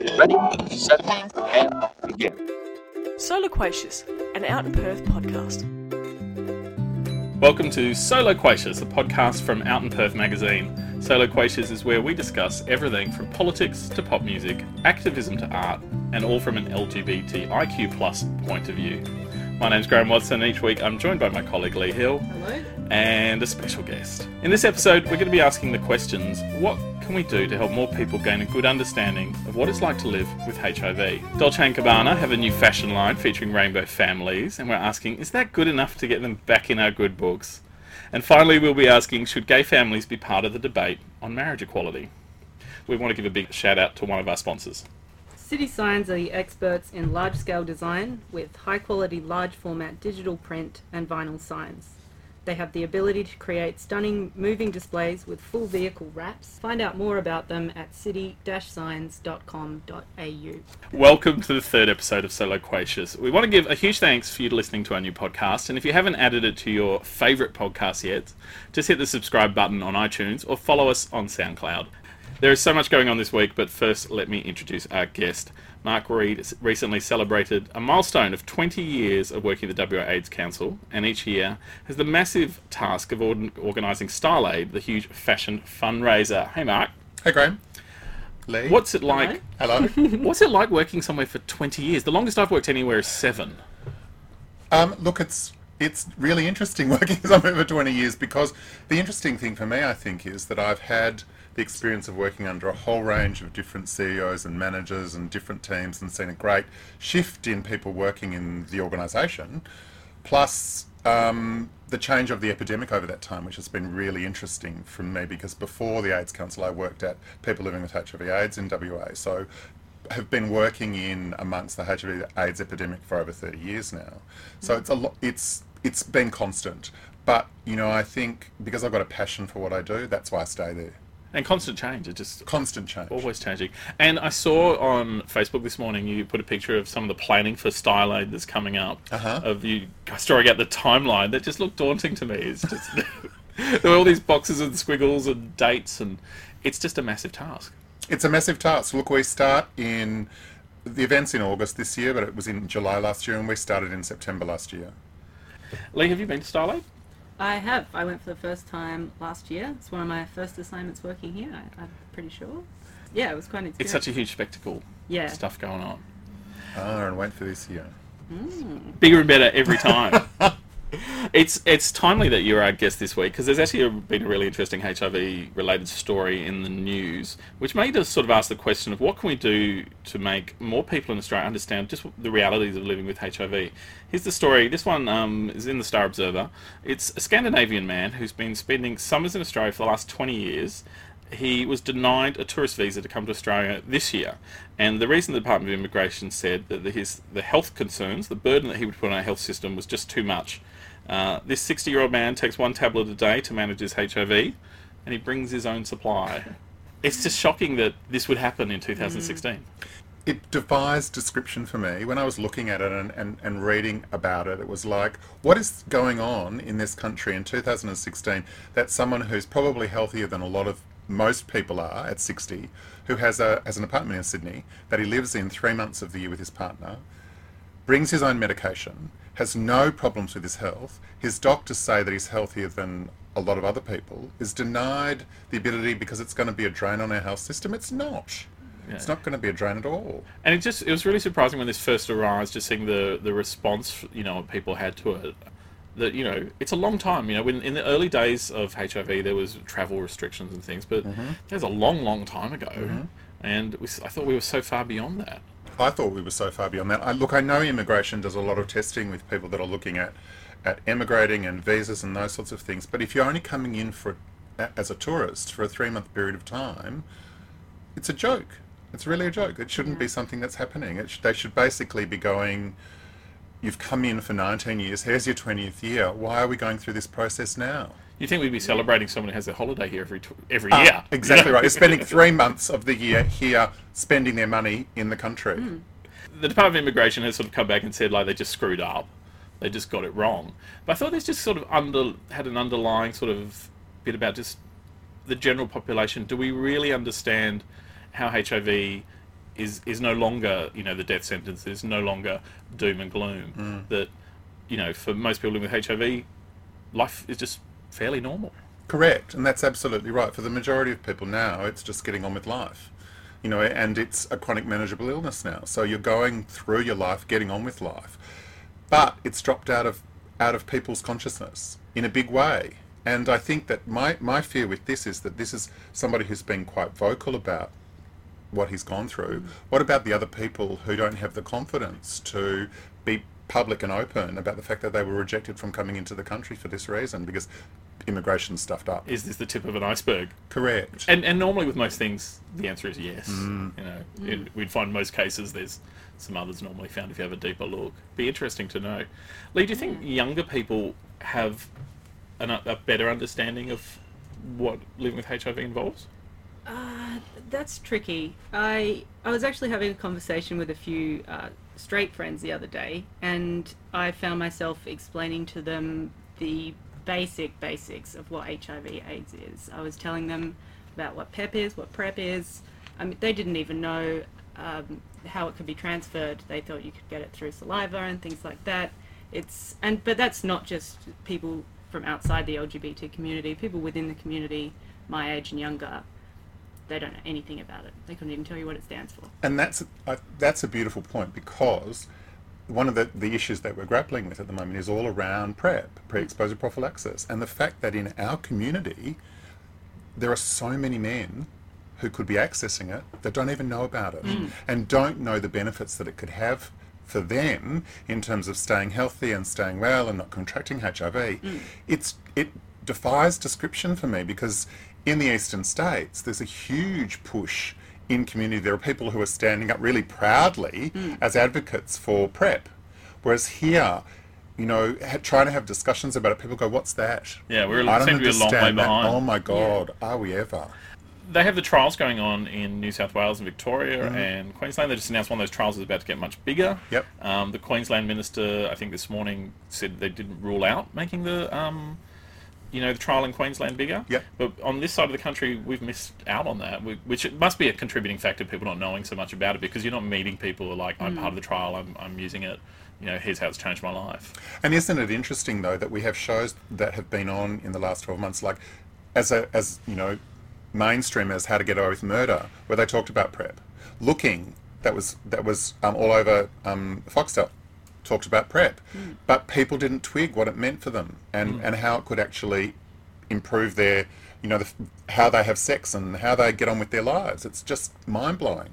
Ready, set, and begin. Soloquacious, an Out in Perth podcast. Welcome to Soloquacious, a podcast from Out in Perth magazine. Soloquacious is where we discuss everything from politics to pop music, activism to art, and all from an LGBTIQ plus point of view. My name's Graham Watson, and each week I'm joined by my colleague Lee Hill Hello. And a special guest. In this episode, we're going to be asking the questions what can we do to help more people gain a good understanding of what it's like to live with HIV? Dolce & Gabbana have a new fashion line featuring rainbow families, and we're asking, is that good enough to get them back in our good books? And finally, we'll be asking, should gay families be part of the debate on marriage equality? We want to give a big shout out to one of our sponsors. City Signs are the experts in large scale design with high quality large format digital print and vinyl signs. They have the ability to create stunning moving displays with full vehicle wraps. Find out more about them at city-signs.com.au. Welcome to the third episode of Soloquacious. We want to give a huge thanks for you listening to our new podcast, and if you haven't added it to your favourite podcast yet, just hit the subscribe button on iTunes or follow us on SoundCloud. There is so much going on this week, but first let me introduce our guest. Mark Reed recently celebrated a milestone of 20 years of working at the WA AIDS Council, and each year has the massive task of organising Style Aid, the huge fashion fundraiser. Hey, Mark, Hey, Graham. Lee. what's it like? Hello. What's it like working somewhere for 20 years? The longest I've worked anywhere is seven. um, look, it's it's really interesting working as I'm over 20 years because the interesting thing for me, I think, is that I've had the experience of working under a whole range of different CEOs and managers and different teams and seen a great shift in people working in the organisation, plus um, the change of the epidemic over that time, which has been really interesting for me because before the AIDS Council, I worked at people living with HIV/AIDS in WA. So have been working in amongst the HIV AIDS epidemic for over 30 years now. So it's a lot it's it's been constant. But, you know, I think because I've got a passion for what I do, that's why I stay there. And constant change. It just Constant change. always changing. And I saw on Facebook this morning you put a picture of some of the planning for Style Aid that's coming up. Uh-huh. Of you storing out the timeline that just looked daunting to me. It's just there were all these boxes and squiggles and dates, and it's just a massive task. It's a massive task. Look, we start in the events in August this year, but it was in July last year, and we started in September last year. Lee, have you been to Style Aid? I have. I went for the first time last year. It's one of my first assignments working here, I, I'm pretty sure. Yeah, it was quite an It's such a huge spectacle. Yeah. Stuff going on. Ah, and wait for this year. bigger and better every time. it's it's timely that you're our guest this week because there's actually been a really interesting HIV related story in the news, which made us sort of ask the question of what can we do to make more people in Australia understand just the realities of living with HIV. Here's the story. This one um, is in the Star Observer. It's a Scandinavian man who's been spending summers in Australia for the last 20 years he was denied a tourist visa to come to Australia this year. And the reason the Department of Immigration said that his the health concerns, the burden that he would put on our health system was just too much. Uh, this 60 year old man takes one tablet a day to manage his HIV, and he brings his own supply. It's just shocking that this would happen in 2016. it defies description for me. When I was looking at it and, and, and reading about it, it was like, what is going on in this country in 2016 that someone who's probably healthier than a lot of most people are at 60, who has a has an apartment in Sydney that he lives in three months of the year with his partner, brings his own medication, has no problems with his health. His doctors say that he's healthier than a lot of other people, is denied the ability because it's going to be a drain on our health system. It's not. It's not going to be a drain at all. And it just it was really surprising when this first arrived, just seeing the the response you know people had to it. That you know it's a long time. You know, when in the early days of HIV there was travel restrictions and things, but Mm-hmm. that was a long, long time ago. And we, s- I thought we were so far beyond that. I thought we were so far beyond that. I, look, I know immigration does a lot of testing with people that are looking at, at emigrating and visas and those sorts of things. But if you're only coming in for as a tourist for a three month period of time, it's a joke. It's really a joke. It shouldn't be something that's happening. It sh- they should basically be going. You've come in for 19 years. Here's your 20th year. Why are we going through this process now? You think we'd be celebrating someone who has a holiday here every tw- every Ah, year? Exactly right. You're spending three months of the year here, spending their money in the country. the Department of Immigration has sort of come back and said like they just screwed up, they just got it wrong. But I thought this just sort of under had an underlying sort of bit about just the general population. Do we really understand how HIV is is no longer you know the death sentence is no longer doom and gloom. Mm. That you know for most people living with HIV, life is just fairly normal. Correct, and that's absolutely right. For the majority of people now, it's just getting on with life. You know, and it's a chronic manageable illness now. So you're going through your life, getting on with life. But it's dropped out of out of people's consciousness in a big way. And I think that my, my fear with this is that this is somebody who's been quite vocal about what he's gone through. What about the other people who don't have the confidence to be public and open about the fact that they were rejected from coming into the country for this reason because immigration stuffed up? Is this the tip of an iceberg? Correct. And and normally with most things, the answer is yes. Mm. You know, it, we'd find most cases there's some others normally found if you have a deeper look. Be interesting to know. Lee, do you think younger people have an, a better understanding of what living with HIV involves? Uh, that's tricky. I I was actually having a conversation with a few uh, straight friends the other day, and I found myself explaining to them the basic basics of what HIV/AIDS is. I was telling them about what PEP is, what PrEP is. I mean, they didn't even know um, how it could be transferred. They thought you could get it through saliva and things like that. It's and but that's not just people from outside the LGBT community. People within the community, my age and younger, they don't know anything about it. They couldn't even tell you what it stands for. And that's uh, that's a beautiful point because one of the, the issues that we're grappling with at the moment is all around PrEP, pre-exposure prophylaxis, and the fact that in our community there are so many men who could be accessing it that don't even know about it and don't know the benefits that it could have for them in terms of staying healthy and staying well and not contracting HIV. It's it defies description for me because in the eastern states there's a huge push in community. There are people who are standing up really proudly as advocates for PrEP, whereas here. You know, ha- trying to have discussions about it, people go, "What's that?" Yeah, we're I don't be a long way understand that. Oh my god, are we ever? They have the trials going on in New South Wales and Victoria Mm-hmm. and Queensland. They just announced one of those trials is about to get much bigger. Yep. Um, the Queensland minister, I think this morning, said they didn't rule out making the, um, you know, the trial in Queensland bigger. Yep. But on this side of the country, we've missed out on that, we, which it must be a contributing factor. People not knowing so much about it because you're not meeting people who are like, I'm part of the trial. I'm, I'm using it. You know, here's how it's changed my life. And isn't it interesting though that we have shows that have been on in the last twelve months, like as a as you know, mainstream as How to Get Away with Murder, where they talked about PrEP. Looking that was that was um, all over um, Foxtel talked about PrEP, hmm. but people didn't twig what it meant for them and hmm. and how it could actually improve their you know the, how they have sex and how they get on with their lives. It's just mind blowing.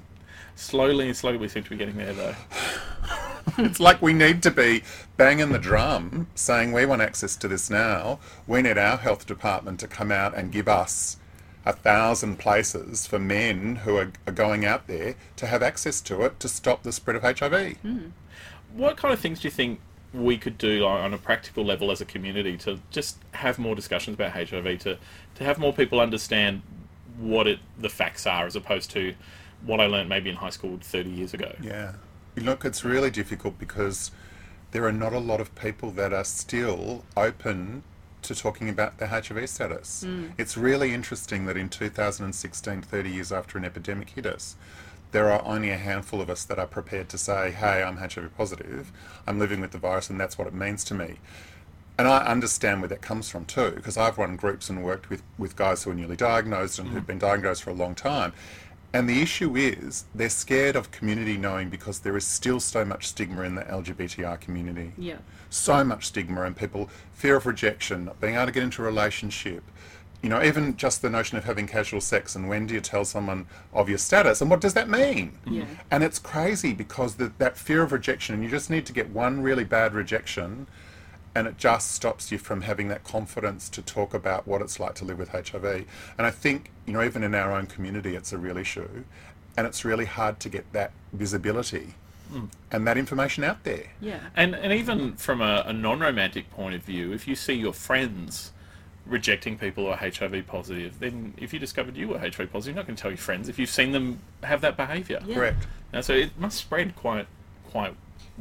Slowly and slowly, we seem to be getting there, though. It's like we need to be banging the drum saying we want access to this now. We need our health department to come out and give us a thousand places for men who are, are going out there to have access to it to stop the spread of HIV. Hmm. What kind of things do you think we could do on on a practical level as a community to just have more discussions about HIV, to, to have more people understand what it the facts are as opposed to what I learned maybe in high school 30 years ago? Yeah. Look, it's really difficult because there are not a lot of people that are still open to talking about their HIV status. Mm. It's really interesting that in 2016, 30 years after an epidemic hit us, there are only a handful of us that are prepared to say, hey, I'm HIV positive, I'm living with the virus, and that's what it means to me. And I understand where that comes from too, because I've run groups and worked with, with guys who are newly diagnosed and who've mm-hmm. been diagnosed for a long time. And the issue is they're scared of community knowing because there is still so much stigma in the LGBTI community. Yeah. So much stigma and people fear of rejection, not being able to get into a relationship. You know, even just the notion of having casual sex and when do you tell someone of your status and what does that mean? Yeah. And it's crazy because the, that fear of rejection, and you just need to get one really bad rejection, and it just stops you from having that confidence to talk about what it's like to live with HIV. And I think, you know, even in our own community, it's a real issue, and it's really hard to get that visibility hmm. and that information out there. Yeah. And, and even from a, a non romantic point of view, if you see your friends rejecting people who are HIV positive, then if you discovered you were HIV positive, you're not going to tell your friends if you've seen them have that behaviour. Yeah. Correct. And so it must spread quite quite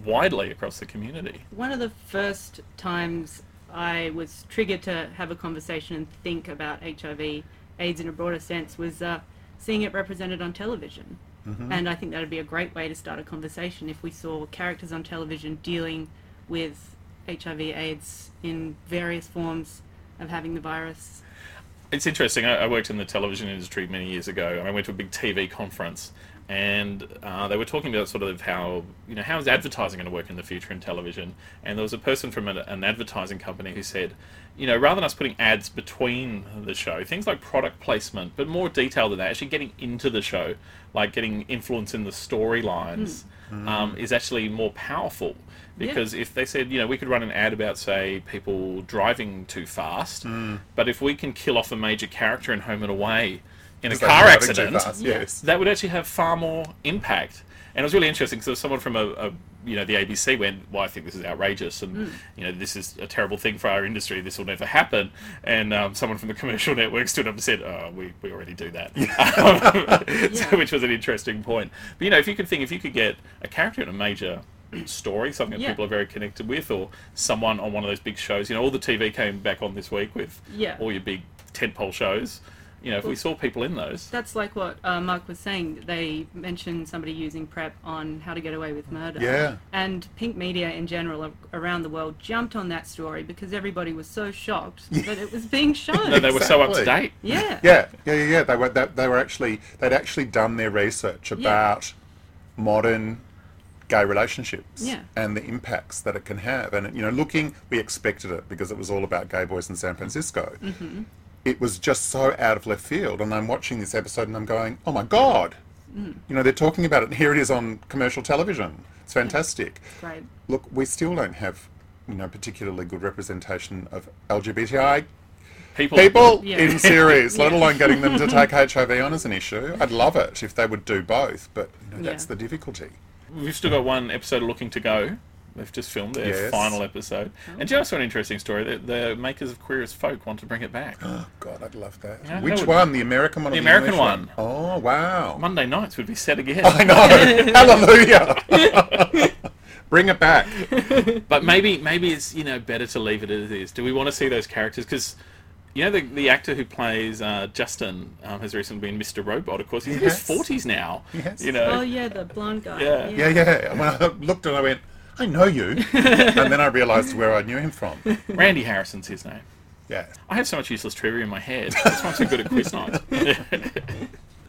widely across the community. One of the first times I was triggered to have a conversation and think about HIV, AIDS in a broader sense, was uh, seeing it represented on television. And I think that would be a great way to start a conversation if we saw characters on television dealing with HIV/AIDS in various forms of having the virus. It's interesting. I, I worked in the television industry many years ago, and I went to a big TV conference, and uh, they were talking about sort of how you know how is advertising going to work in the future in television. And there was a person from an, an advertising company who said, you know, rather than us putting ads between the show, things like product placement, but more detail than that, actually getting into the show, like getting influence in the storylines, um, is actually more powerful. Yeah. Because if they said, you know, we could run an ad about, say, people driving too fast, but if we can kill off a major character in Home and Away in a car accident, fast, Yes. that would actually have far more impact. And it was really interesting because there was someone from a, a, you know, the ABC went, "Well, I think this is outrageous, and you know, this is a terrible thing for our industry. This will never happen." And um, someone from the commercial network stood up and said, "Oh, we, we already do that," so, which was an interesting point. But you know, if you could think, if you could get a character in a major story, something that Yeah. people are very connected with, or someone on one of those big shows, you know, all the TV came back on this week with Yeah. all your big tentpole shows. You know, if we saw people in those, That's like what uh, Mark was saying. They mentioned somebody using PrEP on how to get away with murder. Yeah. And pink media in general around the world jumped on that story because everybody was so shocked that it was being shown. no, they were so up to date. yeah. Yeah, yeah, yeah, yeah. They were they, they were actually they'd actually done their research about modern gay relationships Yeah. and the impacts that it can have. And you know, looking, we expected it because it was all about gay boys in San Francisco. Mm-hmm. It was just so out of left field, and I'm watching this episode and I'm going, "Oh my god!" Mm. You know, they're talking about it, and here it is on commercial television. It's fantastic. Great. Look, we still don't have, you know, particularly good representation of LGBTI People, people Yeah. in series, let alone getting them to take HIV on as an issue. I'd love it if they would do both, but you know, that's Yeah. the difficulty. we've still got one episode of Looking to Go. They've just filmed their Yes. final episode. And just an interesting story. The, the makers of Queer as Folk want to bring it back. Oh God, I'd love that. Yeah, Which that would- one? The American one? or The American English one. Oh wow! Monday nights would be set again. I know. Hallelujah! Bring it back. But maybe maybe it's you know better to leave it as it is. Do we want to see those characters? Because you know the the actor who plays uh, Justin um, has recently been Mr. Robot. Of course, he's in his forties now. Yes. You know. Oh yeah, the blonde guy. Yeah. Yeah, yeah. When I looked and I went, I know you, and then I realised where I knew him from. Randy Harrison's his name. Yeah. I have so much useless trivia in my head. That's why I'm so good at quiz nights.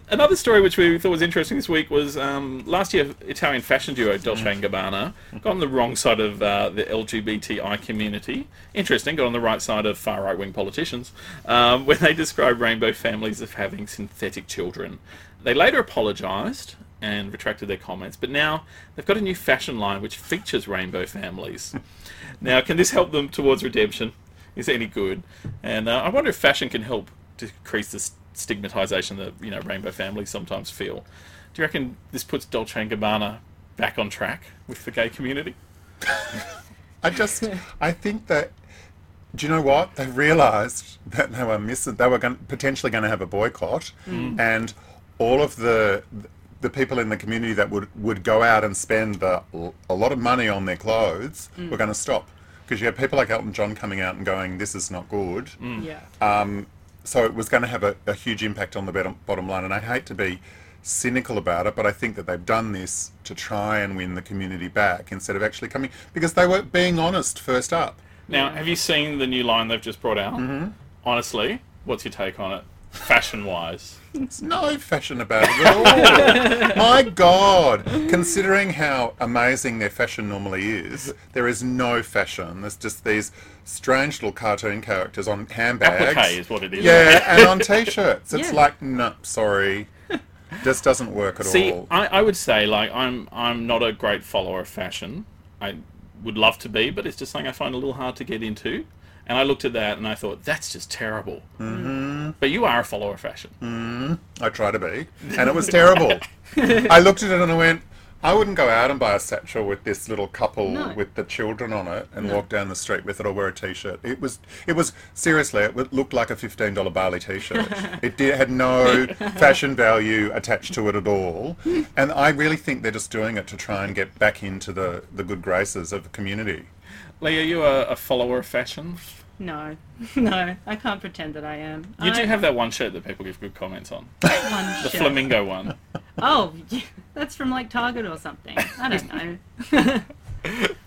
Another story which we thought was interesting this week was um, last year Italian fashion duo Dolce and Gabbana got on the wrong side of uh, the LGBTI community. Interesting, got on the right side of far right wing politicians um, when they described rainbow families as having synthetic children. They later apologised and retracted their comments, but now they've got a new fashion line which features rainbow families. now, can this help them towards redemption? Is it any good? And uh, I wonder if fashion can help decrease the stigmatization that you know rainbow families sometimes feel. Do you reckon this puts Dolce and Gabbana back on track with the gay community? I just, I think that, do you know what? They realised that they were missing, they were going, potentially going to have a boycott, and all of the the people in the community that would, would go out and spend the, a lot of money on their clothes mm. were going to stop. Because you had people like Elton John coming out and going, this is not good. Mm. Yeah. Um, so it was going to have a, a huge impact on the bottom, bottom line. And I hate to be cynical about it, but I think that they've done this to try and win the community back instead of actually coming because they were being honest first up. Now, have you seen the new line they've just brought out? Mm-hmm. Honestly, what's your take on it, fashion-wise? There's no fashion about it at all. My God, considering how amazing their fashion normally is, there is no fashion. There's just these strange little cartoon characters on handbags. Applique is what it is. Yeah, and on t-shirts. It's Yeah. like, no, sorry. Just doesn't work at See, all. I, I would say like I'm I'm not a great follower of fashion. I would love to be, but it's just something I find a little hard to get into. And I looked at that and I thought that's just terrible. Mm-hmm. But you are a follower of fashion. Mm, I try to be, and it was terrible. I looked at it and I went, I wouldn't go out and buy a satchel with this little couple No. with the children on it and walk down the street with it or wear a t-shirt. It was, it was seriously, it looked like a fifteen dollar Bali t-shirt. it did, had no fashion value attached to it at all, and I really think they're just doing it to try and get back into the the good graces of the community. Lee, are you a follower of fashion? No, no, I can't pretend that I am. You I, do have that one shirt that people give good comments on, one the shirt. flamingo one. oh, that's from like Target or something. I don't know.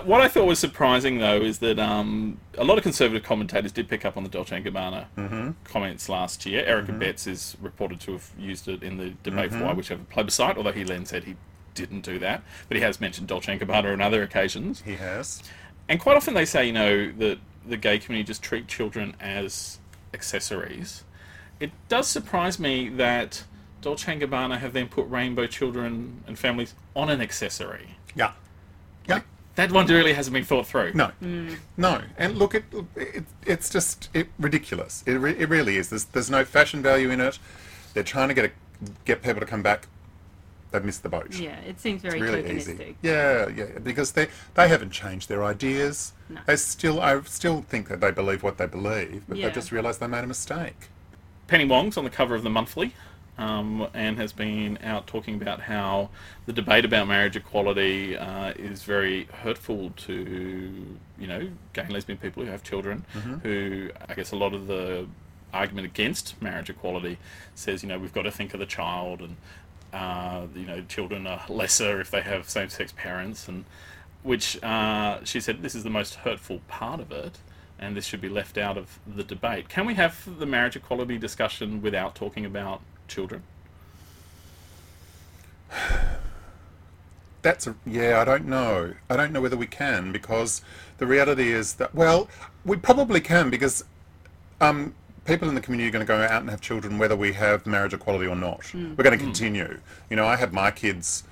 What I thought was surprising, though, is that um, a lot of conservative commentators did pick up on the Dolce and Gabbana Mm-hmm. comments last year. Eric Abetz is reported to have used it in the debate Mm-hmm. for why whichever plebiscite, although he then said he didn't do that. But he has mentioned Dolce and Gabbana on other occasions. He has. And quite often they say, you know, that the gay community just treat children as accessories. It does surprise me that Dolce and Gabbana have then put rainbow children and families on an accessory. Yeah. Yeah. That one really hasn't been thought through. No, mm. no, and look, it, it it's just it, ridiculous. It, re- it really is. There's there's no fashion value in it. They're trying to get a, get people to come back. They've missed the boat. yeah, it seems very really tokenistic. easy. Yeah, yeah, because they they haven't changed their ideas. No. They still, I still think that they believe what they believe, but Yeah. they just realised they made a mistake. Penny Wong's on the cover of the monthly um, and has been out talking about how the debate about marriage equality uh, is very hurtful to, you know, gay and lesbian people who have children, who I guess a lot of the argument against marriage equality says, you know, we've got to think of the child and, uh, you know, children are lesser if they have same-sex parents and which uh, she said this is the most hurtful part of it, and this should be left out of the debate. Can we have the marriage equality discussion without talking about children? That's a, yeah, I don't know. I don't know whether we can because the reality is that well, we probably can because um, people in the community are going to go out and have children whether we have marriage equality or not. Hmm. We're going to continue. You know, I had my kids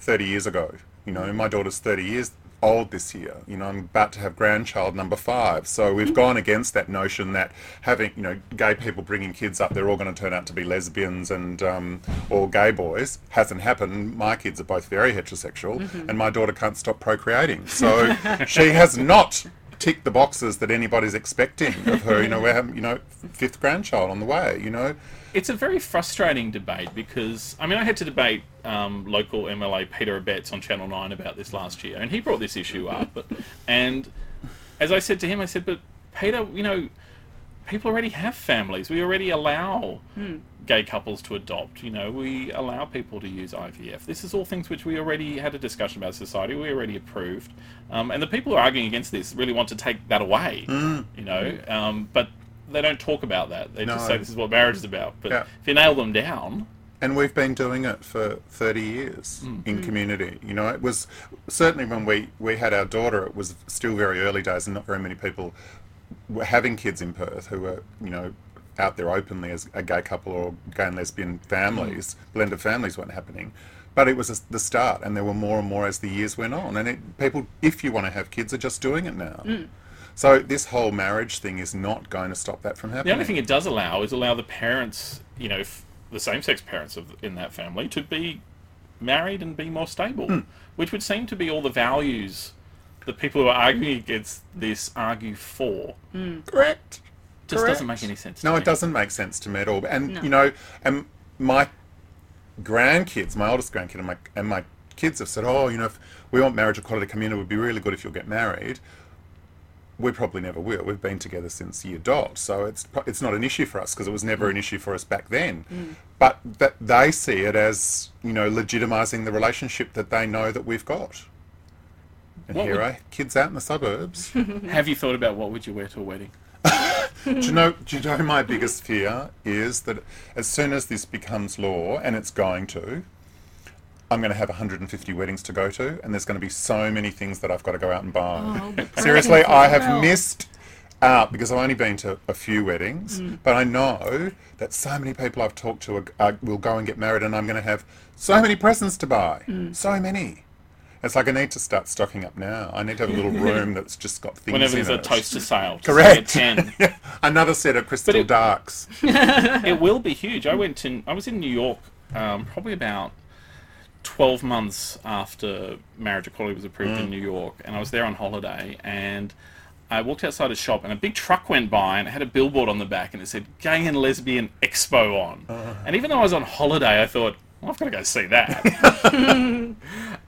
30 years ago. You know, my daughter's 30 years old this year. You know, I'm about to have grandchild number five. So we've hmm. gone against that notion that having, you know, gay people bringing kids up, they're all going to turn out to be lesbians and um, or gay boys. Hasn't happened. My kids are both very heterosexual, mm-hmm. and my daughter can't stop procreating. So she has not ticked the boxes that anybody's expecting of her. You know, we're having, you know, fifth grandchild on the way. You know, It's a very frustrating debate because, I mean, I had to debate um, local MLA Peter Abetz on Channel 9 about this last year, and he brought this issue up. But, and as I said to him, I said, but Peter, you know, people already have families. We already allow gay couples to adopt. You know, we allow people to use IVF. This is all things which we already had a discussion about society. We already approved, um, and the people who are arguing against this really want to take that away. You know, um, but they don't talk about that. They just say this is what marriage is about. But Yeah. if you nail them down, and we've been doing it for 30 years in community you know it was certainly when we we had our daughter it was still very early days and not very many people were having kids in perth who were you know out there openly as a gay couple or gay and lesbian families. Mm. Blended families weren't happening. But it was a, the start and there were more and more as the years went on. And it, people if you want to have kids are just doing it now. Mm. So this whole marriage thing is not going to stop that from happening. the only thing it does allow is allow the parents, you know, f- the same-sex parents of in that family to be married and be more stable, mm. which would seem to be all the values that people who are arguing against this argue for. Hmm. correct Just Correct. doesn't make any sense. To No, me. it doesn't make sense to me at all. And No. you know, and my grandkids, my oldest grandkid, and my and my kids have said, "Oh, you know, if we want marriage equality to come in, it would be really good if you'll get married." We probably never will. We've been together since year dot, so it's it's not an issue for us because it was never an hmm. issue for us back then. Hmm. But that they see it as you know legitimizing the relationship that they know that we've got. And What here would- are kids out in the suburbs. Have you thought about what would you wear to a wedding? do you know? Do you know my biggest fear is that as soon as this becomes law, and it's going to, I'm going to have 150 weddings to go to, and there's going to be so many things that I've got to go out and buy. Oh, Seriously, I have girl. missed out because I've only been to a few weddings, Mm. but I know that so many people I've talked to are, are, will go and get married, and I'm going to have so many presents to buy. Mm. So many. It's like I need to start stocking up now. I need to have a little room that's just got things Whenever in there's a it. toaster sale, Correct. Ten. Another set of crystal it- darks. it will be huge. I went to. I was in New York, um, probably about twelve months after marriage equality was approved in New York, and I was there on holiday, and I walked outside a shop, and a big truck went by, and it had a billboard on the back, and it said "Gay and Lesbian Expo" on. And even though I was on holiday, I thought, well, I've got to go see that.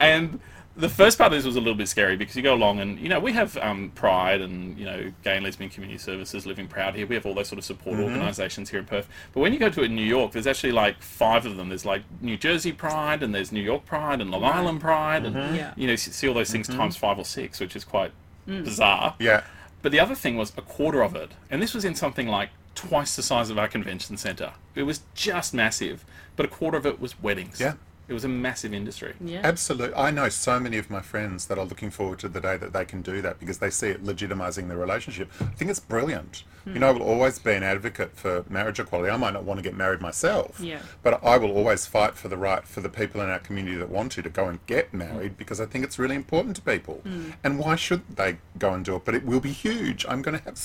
and the first part of this was a little bit scary because you go along and you know we have um, Pride and you know Gay and Lesbian Community Services, Living Proud here. We have all those sort of support mm-hmm. organisations here in Perth. But when you go to it in New York, there's actually like five of them. There's like New Jersey Pride and there's New York Pride and Long Island Pride and mm-hmm. Yeah. you know see all those things mm-hmm. times five or six, which is quite mm. bizarre. Yeah. But the other thing was a quarter of it, and this was in something like twice the size of our convention centre. It was just massive, but a quarter of it was weddings. Yeah. It was a massive industry. Yeah. Absolutely. I know so many of my friends that are looking forward to the day that they can do that because they see it legitimizing their relationship. I think it's brilliant. You hmm. know, I will always be an advocate for marriage equality. I might not want to get married myself, Yeah. but I will always fight for the right for the people in our community that want to to go and get married hmm. because I think it's really important to people. Hmm. And why should they go and do it? But it will be huge. I'm going to have.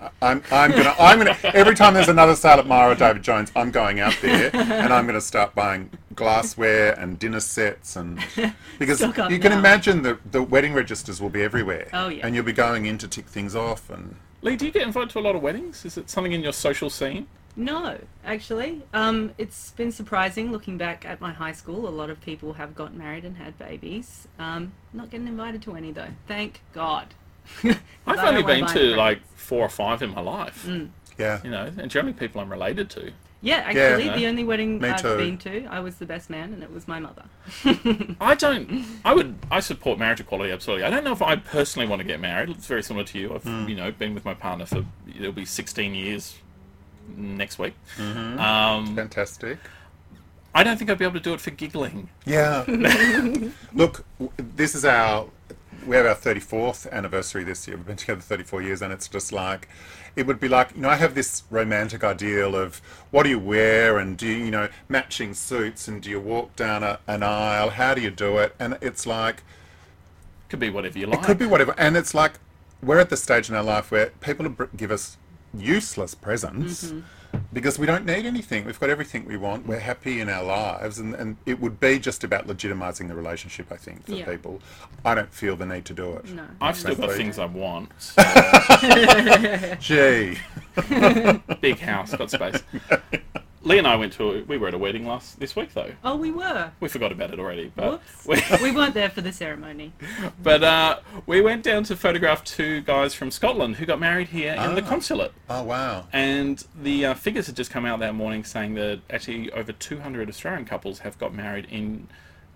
S- I'm, I'm gonna I'm gonna every time there's another sale at Myra David Jones I'm going out there and I'm gonna start buying glassware and dinner sets and because Stock up you can now. imagine the the wedding registers will be everywhere Oh, yeah. and you'll be going in to tick things off and Lee, do you get invited to a lot of weddings? Is it something in your social scene? No, actually, um, it's been surprising looking back at my high school. A lot of people have gotten married and had babies. Um, not getting invited to any though. Thank God. 'Cause I've only been to any like four or five in my life. yeah You know, and generally people I'm related to. Yeah, actually, Yeah. the only wedding Me I've too. been to, I was the best man, and it was my mother. I don't. I would. I support marriage equality absolutely. I don't know if I personally want to get married. It's very similar to you. I've Hmm. you know been with my partner for it'll be 16 years next week. Mm-hmm. Um, fantastic I don't think I'd be able to do it for giggling. yeah look this is our we have our 34th anniversary this year we've been together 34 years and it's just like it would be like you know I have this romantic ideal of what do you wear and do you, you know matching suits and do you walk down a, an aisle how do you do it and it's like Could be whatever you like. It could be whatever. And it's like we're at the stage in our life where people give us useless presents mm-hmm. Because we don't need anything. We've got everything we want. We're happy in our lives. And, and it would be just about legitimizing the relationship, I think, for Yeah. people. I don't feel the need to do it. No. I've still got Frankly. things I want. Gee. Big house, got space. Lee and I went to. A, we were at a wedding last this week though. Oh, we were. We forgot about it already, but Whoops. we, we weren't there for the ceremony. but uh, we went down to photograph two guys from Scotland who got married here in the Ah. consulate. Oh, wow. And the uh, figures had just come out that morning saying that actually over 200 Australian couples have got married in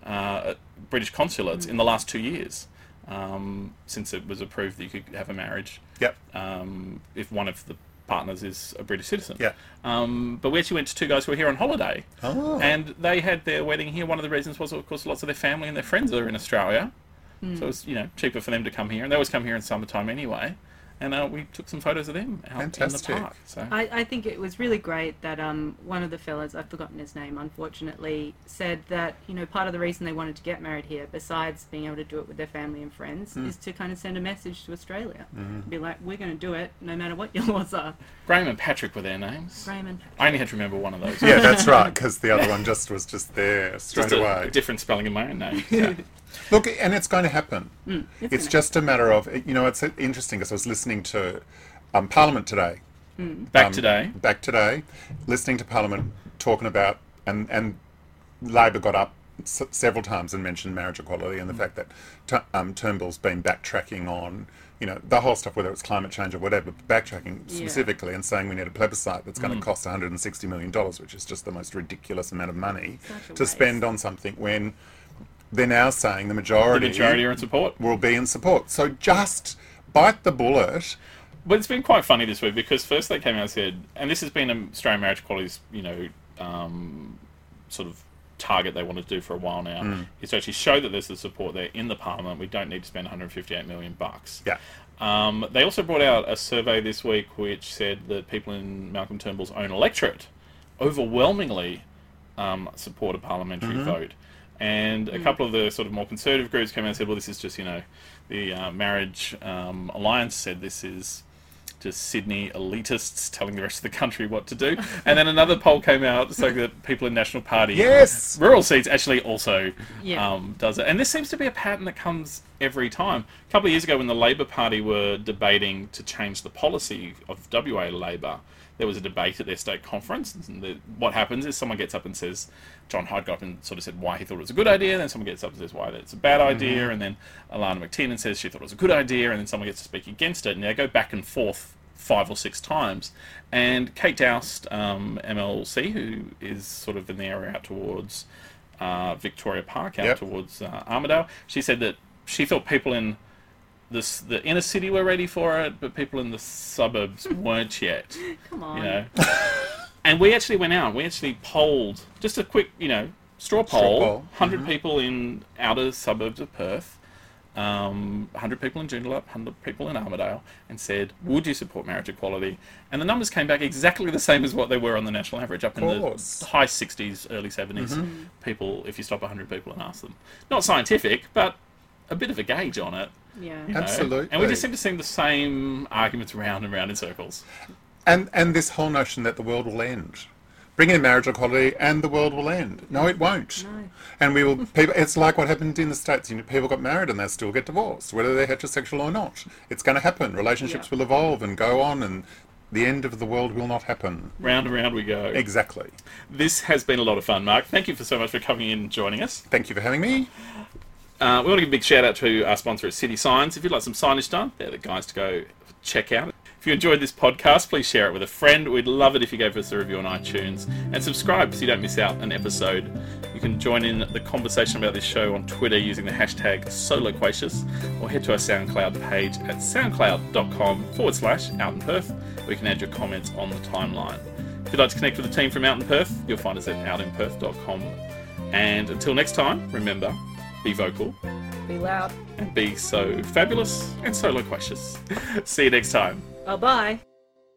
uh, British consulates in the last two years, um, since it was approved that you could have a marriage Yep. um, if one of the partners is a British citizen. Yeah. Um, but we actually went to two guys who were here on holiday, Oh. and they had their wedding here. One of the reasons was, of course, lots of their family and their friends are in Australia, so it was you know cheaper for them to come here, and they always come here in summertime anyway. And uh, we took some photos of them out Fantastic. in the park. So I, I think it was really great that um, one of the fellas, I've forgotten his name, unfortunately, said that you know part of the reason they wanted to get married here, besides being able to do it with their family and friends, is to kind of send a message to Australia, be like, we're going to do it no matter what your laws are. Graham and Patrick were their names. Graham and I only had to remember one of those. Yeah, that's right, because the other one just was just there straight Just a, away. a different spelling of my own name. Yeah. Look, and it's going to happen. it's it's gonna just a matter of, you know, it's interesting because I was listening to um, Parliament today. Back um, today. Back today, listening to Parliament talking about, and, and Labor got up s- several times and mentioned marriage equality and the fact that t- um, Turnbull's been backtracking on, you know, the whole stuff, whether it's climate change or whatever, but backtracking Yeah. specifically and saying we need a plebiscite that's going to cost $160 million, which is just the most ridiculous amount of money Such a to spend on something when they're now saying the The majority, majority are in support. will be in support. So just bite the bullet. But it's been quite funny this week because first they came out and said, and this has been Australian marriage equality's, you know, um, sort of target they want to do for a while now, is to actually show that there's the support there in the parliament. We don't need to spend 158 million bucks. Yeah. Um, they also brought out a survey this week which said that people in Malcolm Turnbull's own electorate overwhelmingly um, support a parliamentary vote. And a couple of the sort of more conservative groups came out and said, well, this is just, you know, the uh, Marriage um, Alliance said this is just Sydney elitists telling the rest of the country what to do. And then another poll came out saying that people in National Party Yes. rural seats actually also Yeah. um, does it. And this seems to be a pattern that comes every time. A couple of years ago, when the Labor Party were debating to change the policy of WA Labor, there was a debate at their state conference. And the, what happens is someone gets up and says, John Hyde got up and sort of said why he thought it was a good idea. Then someone gets up and says why it's a bad idea. And then Alannah MacTiernan says she thought it was a good idea. And then someone gets to speak against it. And they go back and forth five or six times. And Kate Doust, um, MLC, who is sort of in the area out towards uh, Victoria Park, out Yep. towards uh, Armadale, she said that she thought people in this the inner city were ready for it, but people in the suburbs weren't yet. Come on. You know. and we actually went out. We actually polled just a quick, you know, straw poll. poll. 100 people in outer suburbs of Perth, um, 100 people in Joondalup, 100 people in Armadale, and said, "Would you support marriage equality?" And the numbers came back exactly the same as what they were on the national average, up in the high 60s, early 70s. People, if you stop 100 people and ask them, not scientific, but a bit of a gauge on it. Yeah. you know. Absolutely. And we just seem to see the same arguments round and round in circles. And and this whole notion that the world will end. Bring in marriage equality and the world will end. No, it won't. No. And we will. People, it's like what happened in the states. You know, people got married and they still get divorced, whether they're heterosexual or not. It's going to happen. Relationships Yeah. will evolve and go on, and the end of the world will not happen. Round and round we go. Exactly. This has been a lot of fun, Mark. Thank you for so much for coming in and joining us. Thank you for having me. Uh, we want to give a big shout out to our sponsor at City Signs. If you'd like some signage done, they're the guys to go check out. If you enjoyed this podcast, please share it with a friend. We'd love it if you gave us a review on iTunes and subscribe so you don't miss out an episode. You can join in the conversation about this show on Twitter using the hashtag SoLoquacious or head to our SoundCloud page at soundcloud.com forward slash out in Perth where you can add your comments on the timeline. If you'd like to connect with the team from Out in Perth, you'll find us at outinperth.com. And until next time, remember, be vocal Be loud. and be so fabulous and so loquacious. See you next time. Bye bye.